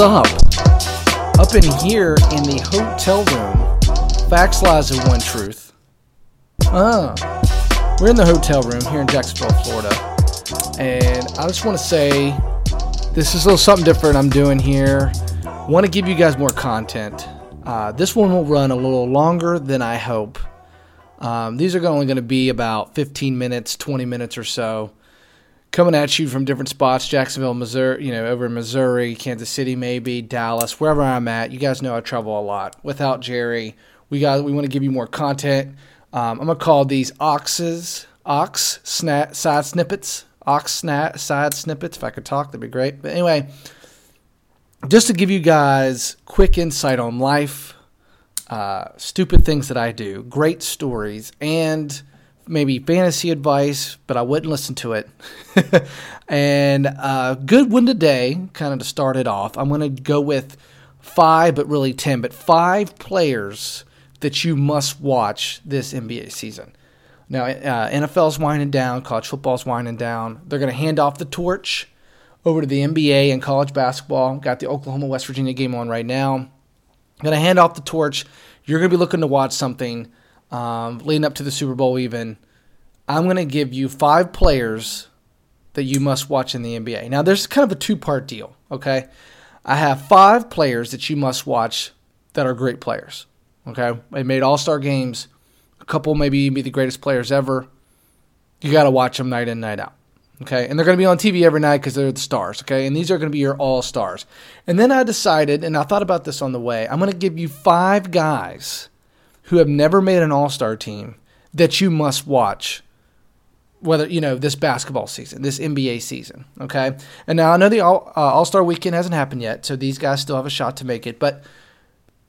Up? Up in here in the hotel room, facts, lies, and one truth. Ah, we're in the hotel room here in Jacksonville, Florida, and I just want to say this is a little something different I'm doing here. Want to give you guys more content. Uh, this one will run a little longer than I hope. Um, these are only going to be about 15 minutes, 20 minutes or so coming at you from different spots Jacksonville, Missouri, you know, over in Missouri, Kansas City, maybe, Dallas, wherever I'm at. You guys know I travel a lot. Without Jerry, we got we want to give you more content. Um, I'm going to call these oxes, ox snap, side snippets, ox snap, side snippets. If I could talk, that'd be great. But anyway, just to give you guys quick insight on life, uh, stupid things that I do, great stories, and maybe fantasy advice, but I wouldn't listen to it. and uh, good one today, kind of to start it off. I'm going to go with five, but really 10, but five players that you must watch this NBA season. Now, uh, NFL's winding down, college football's winding down. They're going to hand off the torch over to the NBA and college basketball. Got the Oklahoma West Virginia game on right now. Going to hand off the torch. You're going to be looking to watch something um, leading up to the Super Bowl, even, I'm going to give you five players that you must watch in the NBA. Now, there's kind of a two part deal, okay? I have five players that you must watch that are great players, okay? They made all star games, a couple maybe be the greatest players ever. You got to watch them night in, night out. Okay, and they're going to be on TV every night because they're the stars. Okay, and these are going to be your all stars. And then I decided, and I thought about this on the way, I'm going to give you five guys who have never made an All Star team that you must watch. Whether you know this basketball season, this NBA season, okay. And now I know the All uh, Star weekend hasn't happened yet, so these guys still have a shot to make it. But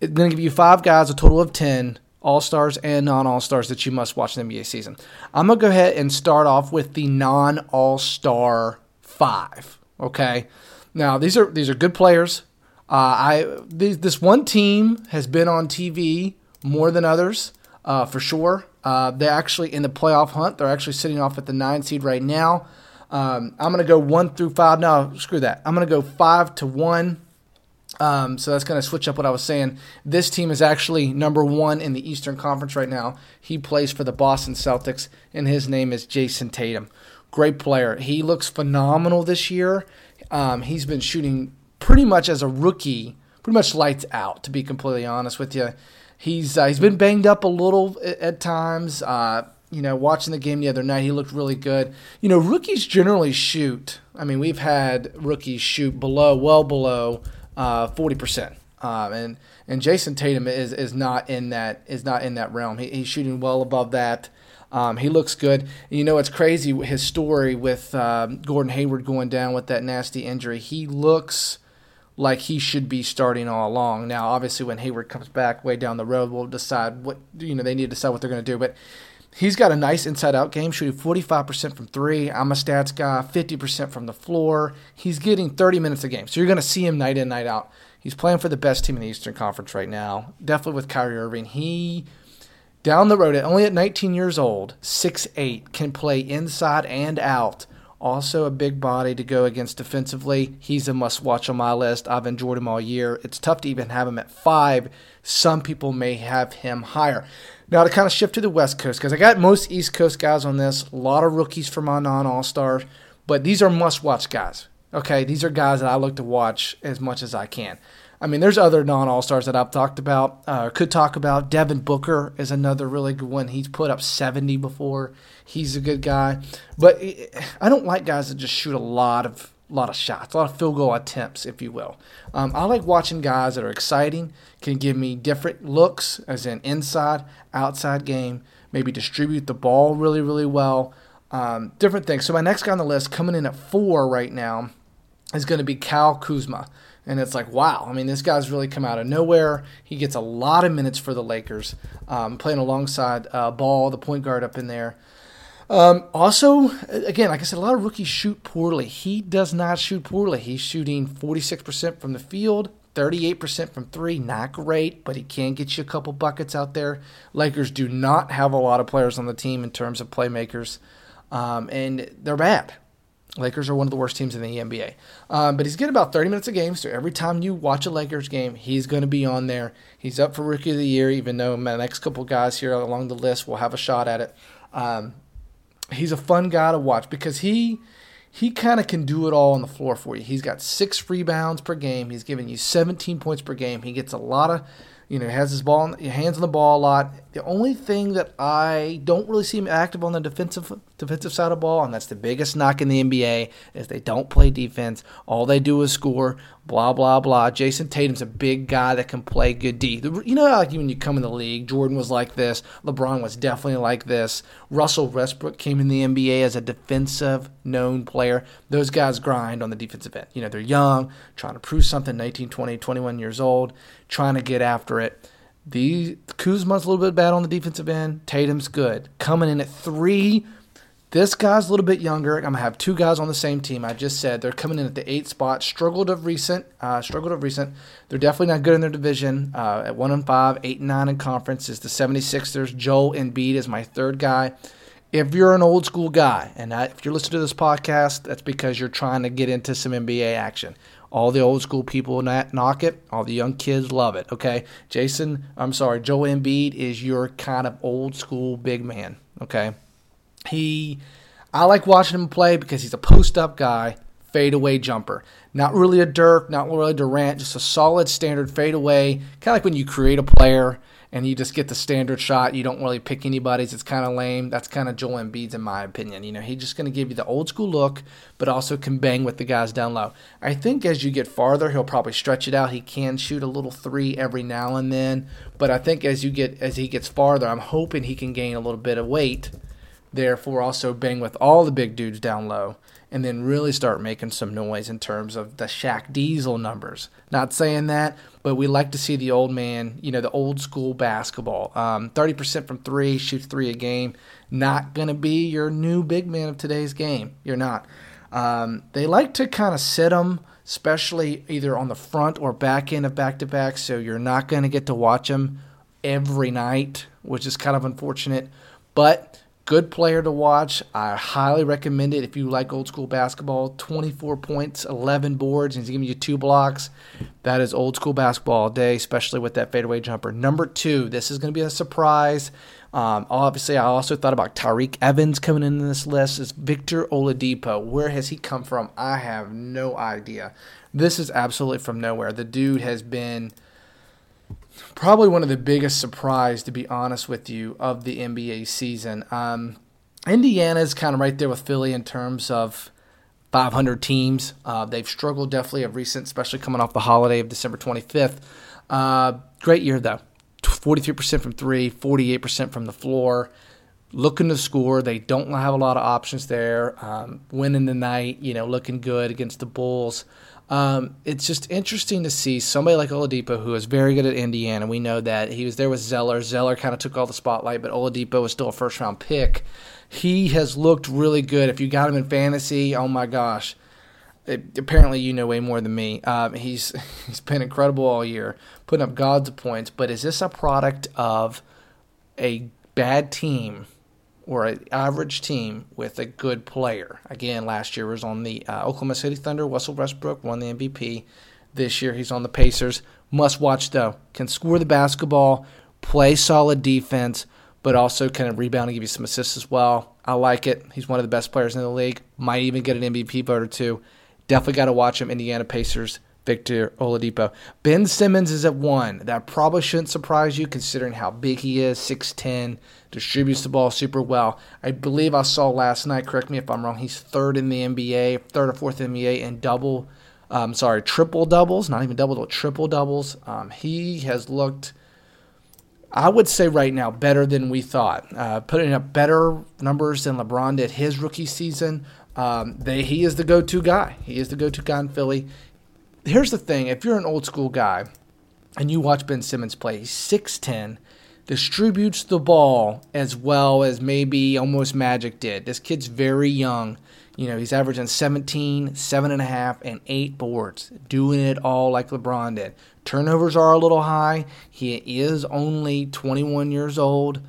I'm going to give you five guys, a total of ten All Stars and non All Stars that you must watch in the NBA season. I'm gonna go ahead and start off with the non All Star five. Okay. Now these are these are good players. Uh, I these, this one team has been on TV more than others, uh, for sure. Uh, they're actually in the playoff hunt. They're actually sitting off at the nine seed right now. Um, I'm going to go one through five. No, screw that. I'm going to go five to one. Um, so that's going to switch up what I was saying. This team is actually number one in the Eastern Conference right now. He plays for the Boston Celtics, and his name is Jayson Tatum. Great player. He looks phenomenal this year. Um, he's been shooting pretty much as a rookie, pretty much lights out, to be completely honest with you. He's uh, he's been banged up a little at, times. Uh, you know, watching the game the other night, he looked really good. You know, rookies generally shoot. I mean, we've had rookies shoot below, well below uh, forty percent, and and Jayson Tatum is is not in that is not in that realm. He, he's shooting well above that. Um, he looks good. You know, it's crazy his story with um, Gordon Hayward going down with that nasty injury. He looks like he should be starting all along. Now, obviously, when Hayward comes back way down the road, we'll decide what you know they need to decide what they're going to do. But he's got a nice inside-out game, shooting 45% from three. I'm a stats guy, 50% from the floor. He's getting 30 minutes a game, so you're going to see him night in, night out. He's playing for the best team in the Eastern Conference right now. Definitely with Kyrie Irving. He down the road, only at 19 years old, 6'8", can play inside and out also, a big body to go against defensively. He's a must watch on my list. I've enjoyed him all year. It's tough to even have him at five. Some people may have him higher. Now, to kind of shift to the West Coast, because I got most East Coast guys on this, a lot of rookies for my non All Stars, but these are must watch guys. Okay, these are guys that I look to watch as much as I can. I mean, there's other non All Stars that I've talked about, uh, could talk about. Devin Booker is another really good one. He's put up 70 before. He's a good guy, but I don't like guys that just shoot a lot of lot of shots, a lot of field goal attempts, if you will. Um, I like watching guys that are exciting, can give me different looks, as in inside, outside game, maybe distribute the ball really, really well, um, different things. So my next guy on the list, coming in at four right now, is going to be Kyle Kuzma. And it's like, wow. I mean, this guy's really come out of nowhere. He gets a lot of minutes for the Lakers, um, playing alongside uh, Ball, the point guard up in there. Um, also, again, like I said, a lot of rookies shoot poorly. He does not shoot poorly. He's shooting 46% from the field, 38% from three. Not great, but he can get you a couple buckets out there. Lakers do not have a lot of players on the team in terms of playmakers, um, and they're bad. Lakers are one of the worst teams in the NBA. Um, but he's getting about 30 minutes a game, so every time you watch a Lakers game, he's going to be on there. He's up for Rookie of the Year, even though my next couple guys here along the list will have a shot at it. Um, he's a fun guy to watch because he he kind of can do it all on the floor for you. He's got six rebounds per game. He's giving you 17 points per game. He gets a lot of you know, has his ball, hands on the ball a lot. The only thing that I don't really see him active on the defensive defensive side of the ball, and that's the biggest knock in the NBA, is they don't play defense. All they do is score. Blah blah blah. Jayson Tatum's a big guy that can play good D. You know, like when you come in the league, Jordan was like this. LeBron was definitely like this. Russell Westbrook came in the NBA as a defensive known player. Those guys grind on the defensive end. You know, they're young, trying to prove something, 19, 20, 21 years old, trying to get after it. The Kuzma's a little bit bad on the defensive end. Tatum's good. Coming in at three this guy's a little bit younger. I'm gonna have two guys on the same team. I just said they're coming in at the eight spot. Struggled of recent. Uh, struggled of recent. They're definitely not good in their division. Uh, at one and five, eight and nine in conference is the 76ers. Joel Embiid is my third guy. If you're an old school guy, and I, if you're listening to this podcast, that's because you're trying to get into some NBA action. All the old school people knock it. All the young kids love it. Okay, Jason. I'm sorry, Joel Embiid is your kind of old school big man. Okay. He, I like watching him play because he's a post up guy, fadeaway jumper. Not really a Dirk, not really a Durant, just a solid standard fadeaway. Kind of like when you create a player and you just get the standard shot. You don't really pick anybody's. It's kind of lame. That's kind of Joel Embiid's, in my opinion. You know, he's just going to give you the old school look, but also can bang with the guys down low. I think as you get farther, he'll probably stretch it out. He can shoot a little three every now and then, but I think as you get as he gets farther, I'm hoping he can gain a little bit of weight therefore also bang with all the big dudes down low and then really start making some noise in terms of the Shaq Diesel numbers. Not saying that, but we like to see the old man, you know, the old school basketball. Um, 30% from three, shoots three a game. Not going to be your new big man of today's game. You're not. Um, they like to kind of sit them, especially either on the front or back end of back to back, so you're not going to get to watch them every night, which is kind of unfortunate. But good player to watch. I highly recommend it if you like old school basketball. 24 points, 11 boards, and he's giving you two blocks. That is old school basketball all day, especially with that fadeaway jumper. Number two, this is going to be a surprise. Um, obviously, I also thought about Tyreke Evans coming in this list. Is Victor Oladipo? Where has he come from? I have no idea. This is absolutely from nowhere. The dude has been probably one of the biggest surprise, to be honest with you, of the NBA season. Um, Indiana is kind of right there with Philly in terms of 500 teams. Uh, they've struggled definitely of recent, especially coming off the holiday of December 25th. Uh, great year though, 43% from three, 48% from the floor. Looking to score, they don't have a lot of options there. Um, winning the night, you know, looking good against the Bulls. Um, it's just interesting to see somebody like Oladipo, who is very good at Indiana. We know that he was there with Zeller. Zeller kind of took all the spotlight, but Oladipo was still a first round pick. He has looked really good. If you got him in fantasy, oh my gosh. It, apparently, you know way more than me. Um, he's he's been incredible all year, putting up gods of points. But is this a product of a bad team or an average team with a good player. Again, last year was on the uh, Oklahoma City Thunder. Russell Westbrook won the MVP. This year he's on the Pacers. Must watch though. Can score the basketball, play solid defense, but also can rebound and give you some assists as well. I like it. He's one of the best players in the league. Might even get an MVP vote or two. Definitely got to watch him. Indiana Pacers. Victor Oladipo. Ben Simmons is at one. That probably shouldn't surprise you considering how big he is 6'10, distributes the ball super well. I believe I saw last night, correct me if I'm wrong, he's third in the NBA, third or fourth in NBA in double, um, sorry, triple doubles, not even double, triple doubles. Um, he has looked. I would say right now better than we thought. Uh, putting up better numbers than LeBron did his rookie season. Um, they, he is the go-to guy. He is the go-to guy in Philly here's the thing if you're an old school guy and you watch Ben Simmons play, he's 6'10, distributes the ball as well as maybe almost Magic did. This kid's very young. You know, he's averaging 17, 7.5, and 8 boards, doing it all like LeBron did. Turnovers are a little high. He is only 21 years old.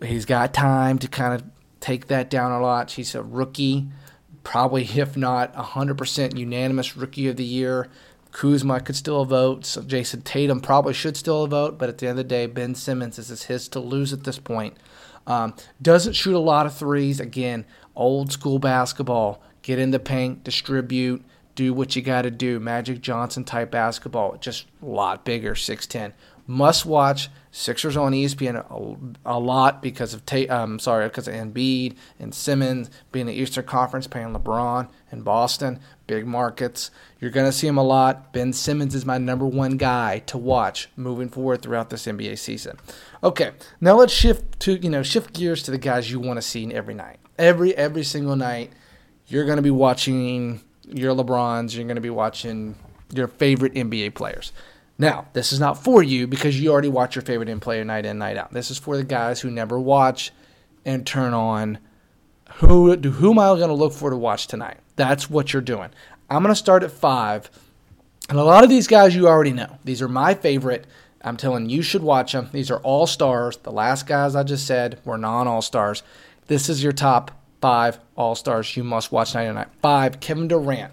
He's got time to kind of take that down a lot. He's a rookie probably, if not 100% unanimous rookie of the year. Kuzma could still vote. So Jayson Tatum probably should still vote, but at the end of the day, Ben Simmons this is his to lose at this point. Um, doesn't shoot a lot of threes. Again, old school basketball. Get in the paint, distribute, do what you got to do. Magic Johnson type basketball, just a lot bigger, 6'10. Must watch Sixers on ESPN a, a lot because of Ta- um, sorry because of Embiid and Simmons being the Eastern Conference, paying LeBron and Boston, big markets. You're going to see him a lot. Ben Simmons is my number one guy to watch moving forward throughout this NBA season. Okay, now let's shift to you know shift gears to the guys you want to see every night, every every single night. You're going to be watching your LeBrons. You're going to be watching your favorite NBA players. Now, this is not for you because you already watch your favorite in player night in, night out. This is for the guys who never watch and turn on. Who who am I going to look for to watch tonight? That's what you're doing. I'm going to start at five, and a lot of these guys you already know. These are my favorite. I'm telling you, should watch them. These are all stars. The last guys I just said were non all stars. This is your top five all stars you must watch night and night. Five, Kevin Durant.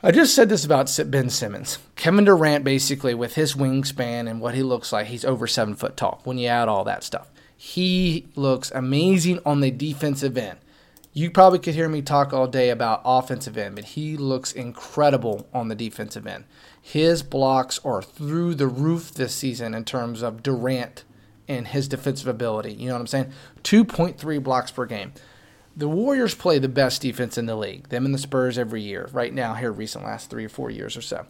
I just said this about Ben Simmons. Kevin Durant, basically, with his wingspan and what he looks like, he's over seven foot tall when you add all that stuff. He looks amazing on the defensive end. You probably could hear me talk all day about offensive end, but he looks incredible on the defensive end. His blocks are through the roof this season in terms of Durant and his defensive ability. You know what I'm saying? 2.3 blocks per game the Warriors play the best defense in the league. Them and the Spurs every year. Right now, here recent last three or four years or so.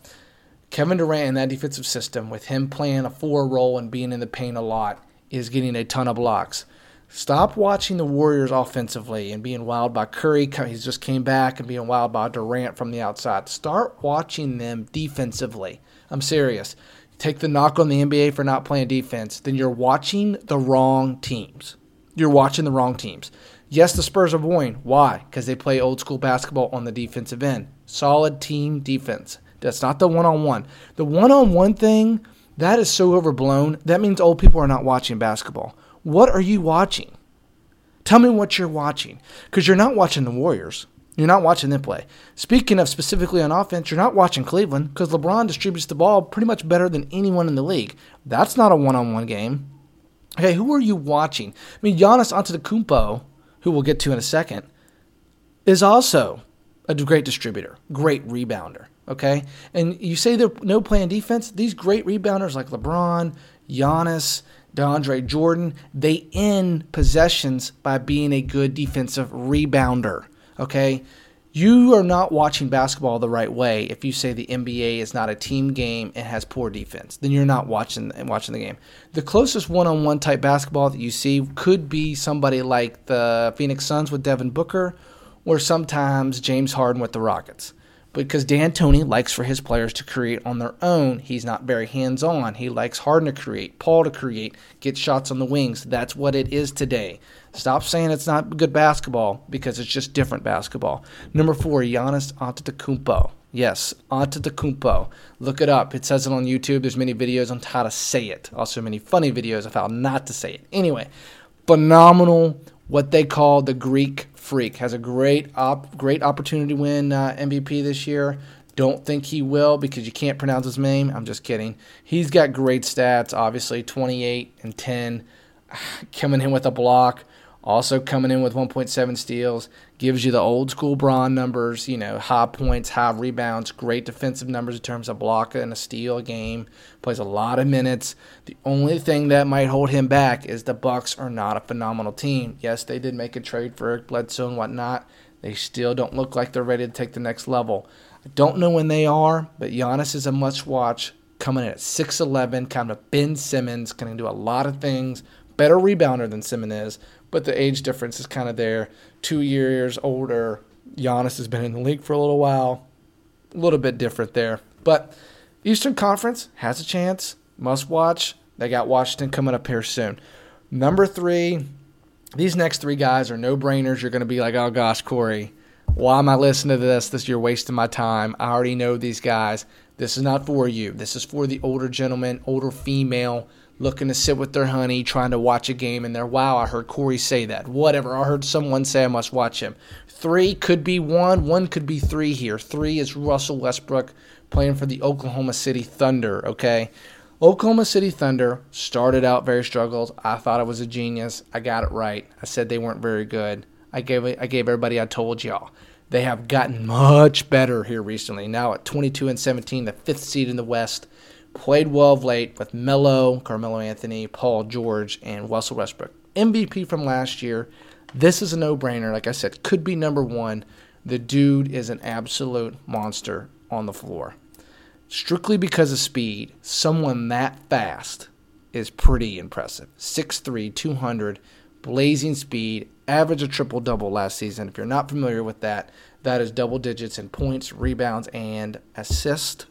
Kevin Durant in that defensive system, with him playing a four role and being in the paint a lot, is getting a ton of blocks. Stop watching the Warriors offensively and being wild by Curry. He just came back and being wild by Durant from the outside. Start watching them defensively. I'm serious. Take the knock on the NBA for not playing defense, then you're watching the wrong teams. You're watching the wrong teams. Yes, the Spurs are boring. Why? Because they play old school basketball on the defensive end. Solid team defense. That's not the one on one. The one on one thing, that is so overblown. That means old people are not watching basketball. What are you watching? Tell me what you're watching. Because you're not watching the Warriors. You're not watching them play. Speaking of specifically on offense, you're not watching Cleveland because LeBron distributes the ball pretty much better than anyone in the league. That's not a one on one game. Okay, who are you watching? I mean, Giannis Antetokounmpo who we'll get to in a second, is also a great distributor, great rebounder. Okay, and you say they're no playing defense. These great rebounders like LeBron, Giannis, DeAndre Jordan, they end possessions by being a good defensive rebounder. Okay, you are not watching basketball the right way if you say the NBA is not a team game and has poor defense. Then you're not watching watching the game. The closest one-on-one type basketball that you see could be somebody like the Phoenix Suns with Devin Booker, or sometimes James Harden with the Rockets because D'Antoni likes for his players to create on their own. He's not very hands on. He likes Harden to create, Paul to create, get shots on the wings. That's what it is today. Stop saying it's not good basketball because it's just different basketball. Number four, Giannis Antetokounmpo. Yes, Antetokounmpo. Look it up. It says it on YouTube. There's many videos on how to say it. Also, many funny videos of how not to say it. Anyway, phenomenal. What they call the Greek freak has a great op- great opportunity to win uh, MVP this year. Don't think he will because you can't pronounce his name. I'm just kidding. He's got great stats, obviously 28 and 10, coming in with a block, also coming in with 1.7 steals, gives you the old school Bron numbers, you know, high points, high rebounds, great defensive numbers in terms of block and a steal game. Plays a lot of minutes. The only thing that might hold him back is the Bucks are not a phenomenal team. Yes, they did make a trade for Eric Bledsoe and whatnot. They still don't look like they're ready to take the next level. I don't know when they are, but Giannis is a must watch. Coming in at 6'11, kind of Ben Simmons, to do a lot of things. Better rebounder than Simmons is, but the age difference is kind of there. Two years older. Giannis has been in the league for a little while. A little bit different there. But Eastern Conference has a chance. Must watch. They got Washington coming up here soon. Number three, these next three guys are no brainers. You're going to be like, oh gosh, Corey, why am I listening to this? This you're wasting my time. I already know these guys. This is not for you. This is for the older gentleman, older female looking to sit with their honey, trying to watch a game, and they're, wow, I heard Corey say that. Whatever. I heard someone say I must watch him. Three could be one, one could be three here. Three is Russell Westbrook playing for the Oklahoma City Thunder, okay? Oklahoma City Thunder started out very struggled. I thought I was a genius. I got it right. I said they weren't very good. I gave I gave everybody I told y'all. They have gotten much better here recently. Now at 22 and 17, the fifth seed in the West played well of late with Melo, Carmelo Anthony, Paul George, and Russell Westbrook. MVP from last year. This is a no brainer. Like I said, could be number one. The dude is an absolute monster on the floor. Strictly because of speed, someone that fast is pretty impressive. 6'3, 200, blazing speed, average a triple double last season. If you're not familiar with that, that is double digits in points, rebounds, and assists.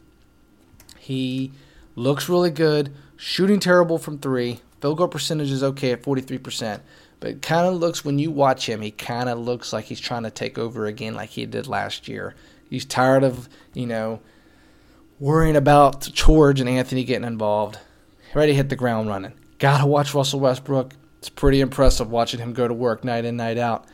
He looks really good. Shooting terrible from three. Field goal percentage is okay at 43%. But it kind of looks, when you watch him, he kind of looks like he's trying to take over again like he did last year. He's tired of, you know, worrying about George and Anthony getting involved. Ready to hit the ground running. Gotta watch Russell Westbrook. It's pretty impressive watching him go to work night in, night out.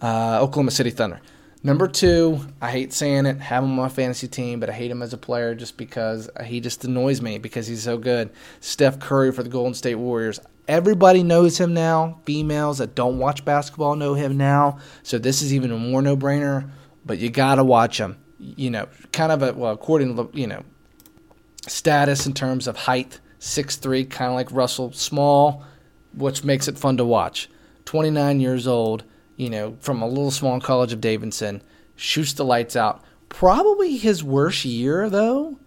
Uh, Oklahoma City Thunder. Number two, I hate saying it, have him on my fantasy team, but I hate him as a player just because he just annoys me because he's so good. Steph Curry for the Golden State Warriors. Everybody knows him now. Females that don't watch basketball know him now. So this is even a more no brainer, but you got to watch him. You know, kind of a, well, according to, you know, status in terms of height, six three, kind of like Russell, small, which makes it fun to watch. 29 years old you know, from a little small college of Davidson, shoots the lights out. Probably his worst year, though,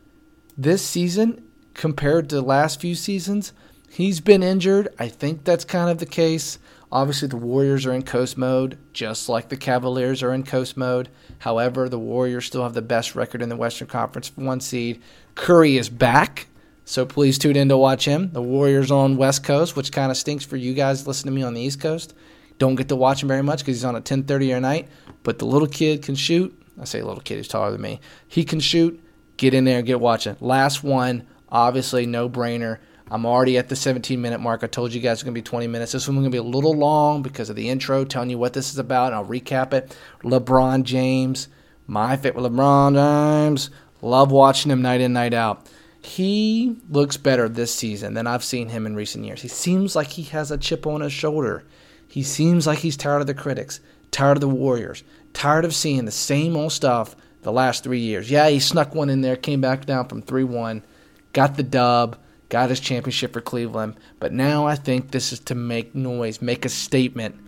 this season compared to the last few seasons. He's been injured. I think that's kind of the case. Obviously, the Warriors are in coast mode, just like the Cavaliers are in coast mode. However, the Warriors still have the best record in the Western Conference, one seed. Curry is back, so please tune in to watch him. The Warriors on West Coast, which kind of stinks for you guys listening to me on the East Coast. Don't get to watch him very much because he's on at 10:30 at night. But the little kid can shoot. I say little kid, he's taller than me. He can shoot. Get in there and get watching. Last one, obviously no brainer. I'm already at the 17 minute mark. I told you guys it's going to be 20 minutes. This one's going to be a little long because of the intro, telling you what this is about. And I'll recap it. LeBron James, my favorite LeBron James. Love watching him night in, night out. He looks better this season than I've seen him in recent years. He seems like he has a chip on his shoulder. He seems like he's tired of the critics, tired of the Warriors, tired of seeing the same old stuff the last three years. Yeah, he snuck one in there, came back down from 3 1, got the dub, got his championship for Cleveland. But now I think this is to make noise, make a statement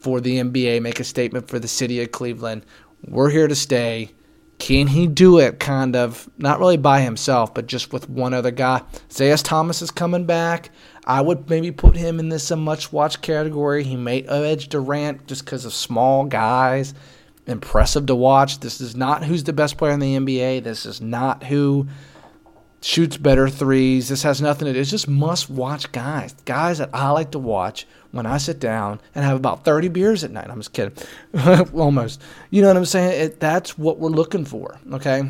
for the NBA, make a statement for the city of Cleveland. We're here to stay. Can he do it kind of, not really by himself, but just with one other guy? Isaiah Thomas is coming back. I would maybe put him in this a much watch category. He may edge Durant just because of small guys. Impressive to watch. This is not who's the best player in the NBA. This is not who shoots better threes. This has nothing to do. It's just must watch guys. Guys that I like to watch when I sit down and have about 30 beers at night. I'm just kidding. Almost. You know what I'm saying? It, that's what we're looking for. Okay.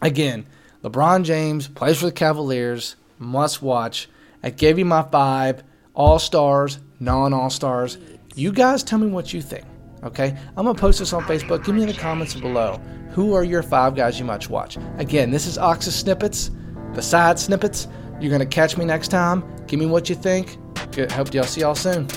Again, LeBron James plays for the Cavaliers. Must watch. I gave you my five all stars, non all stars. You guys tell me what you think. Okay, I'm gonna post this on Facebook. Give me in the comments below. Who are your five guys you must watch? Again, this is Ox's snippets, the side snippets. You're gonna catch me next time. Give me what you think. Good. Hope y'all see y'all soon.